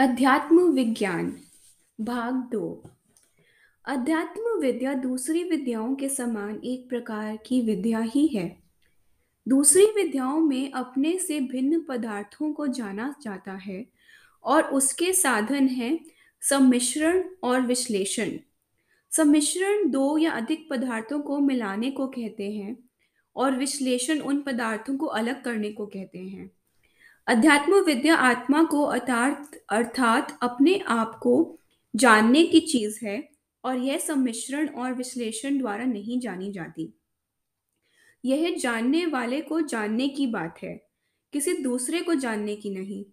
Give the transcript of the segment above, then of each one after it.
अध्यात्म विज्ञान भाग दो। अध्यात्म विद्या दूसरी विद्याओं के समान एक प्रकार की विद्या ही है। दूसरी विद्याओं में अपने से भिन्न पदार्थों को जाना जाता है और उसके साधन हैं सम्मिश्रण और विश्लेषण। सम्मिश्रण दो या अधिक पदार्थों को मिलाने को कहते हैं और विश्लेषण उन पदार्थों को अलग करने को कहते हैं। अध्यात्म विद्या आत्मा को अर्थात अर्थात अपने आप को जानने की चीज़ है और यह सम्मिश्रण और विश्लेषण द्वारा नहीं जानी जाती। यह जानने वाले को जानने की बात है, किसी दूसरे को जानने की नहीं।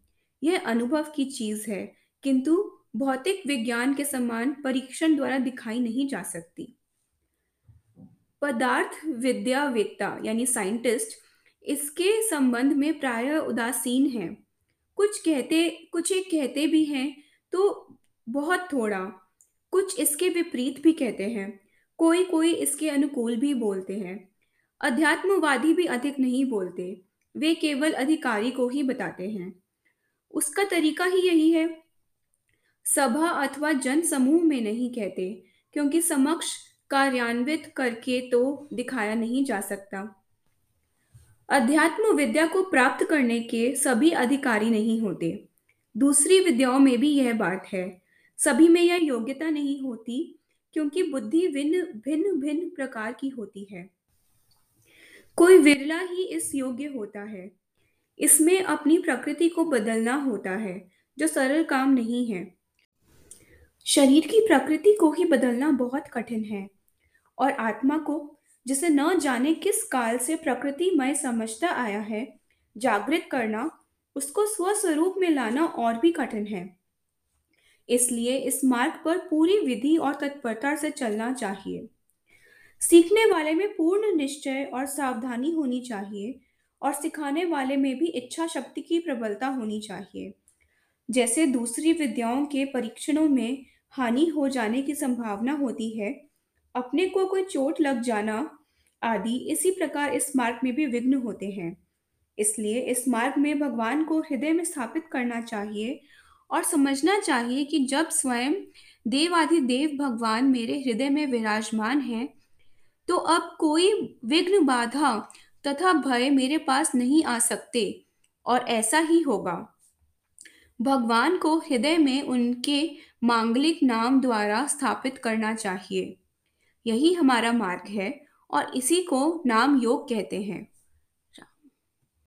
यह अनुभव की चीज़ है, किंतु भौतिक विज्ञान के समान परीक्षण द्वारा दिखाई नहीं जा सकती। पदार्थ विद्यावेत्ता, यानी साइंटिस्ट इसके संबंध में प्राय उदासीन हैं। कुछ कहते, कुछ एक कहते भी हैं तो बहुत थोड़ा। कुछ इसके विपरीत भी कहते हैं। कोई कोई इसके अनुकूल भी बोलते हैं। अध्यात्मवादी भी अधिक नहीं बोलते। वे केवल अधिकारी को ही बताते हैं। उसका तरीका ही यही है। सभा अथवा जन समूह में नहीं कहते, क्योंकि समक्ष कार्यान्वित करके तो दिखाया नहीं जा सकता। अध्यात्म विद्या को प्राप्त करने के सभी अधिकारी नहीं होते। दूसरी विद्याओं में भी यह बात है। सभी में यह योग्यता नहीं होती, क्योंकि बुद्धि भिन्न भिन्न भिन्न प्रकार की होती है। कोई विरला ही इस योग्य होता है। इसमें अपनी प्रकृति को बदलना होता है, जो सरल काम नहीं है। शरीर की प्रकृति को ही बदलना बहुत कठिन है, और आत्मा को जिसे न जाने किस काल से प्रकृतिमय समझता आया है। जागृत करना, उसको स्वस्वरूप में लाना और भी कठिन है। इसलिए इस मार्ग पर पूरी विधि और तत्परता से चलना चाहिए। सीखने वाले में पूर्ण निश्चय और सावधानी होनी चाहिए और सिखाने वाले में भी इच्छा शक्ति की प्रबलता होनी चाहिए। जैसे दूसरी विद्याओं के परीक्षणों में हानि हो जाने की संभावना होती है, अपने को कोई चोट लग जाना आदि इसी प्रकार इस मार्ग में भी विघ्न होते हैं। इसलिए इस मार्ग में भगवान को हृदय में स्थापित करना चाहिए और समझना चाहिए कि जब स्वयं देव आदि देवाधिदेव भगवान मेरे हृदय में विराजमान है तो अब कोई विघ्न बाधा तथा भय मेरे पास नहीं आ सकते और ऐसा ही होगा। भगवान को हृदय में उनके मांगलिक नाम द्वारा स्थापित करना चाहिए। यही हमारा मार्ग है। और इसी को नाम योग कहते हैं।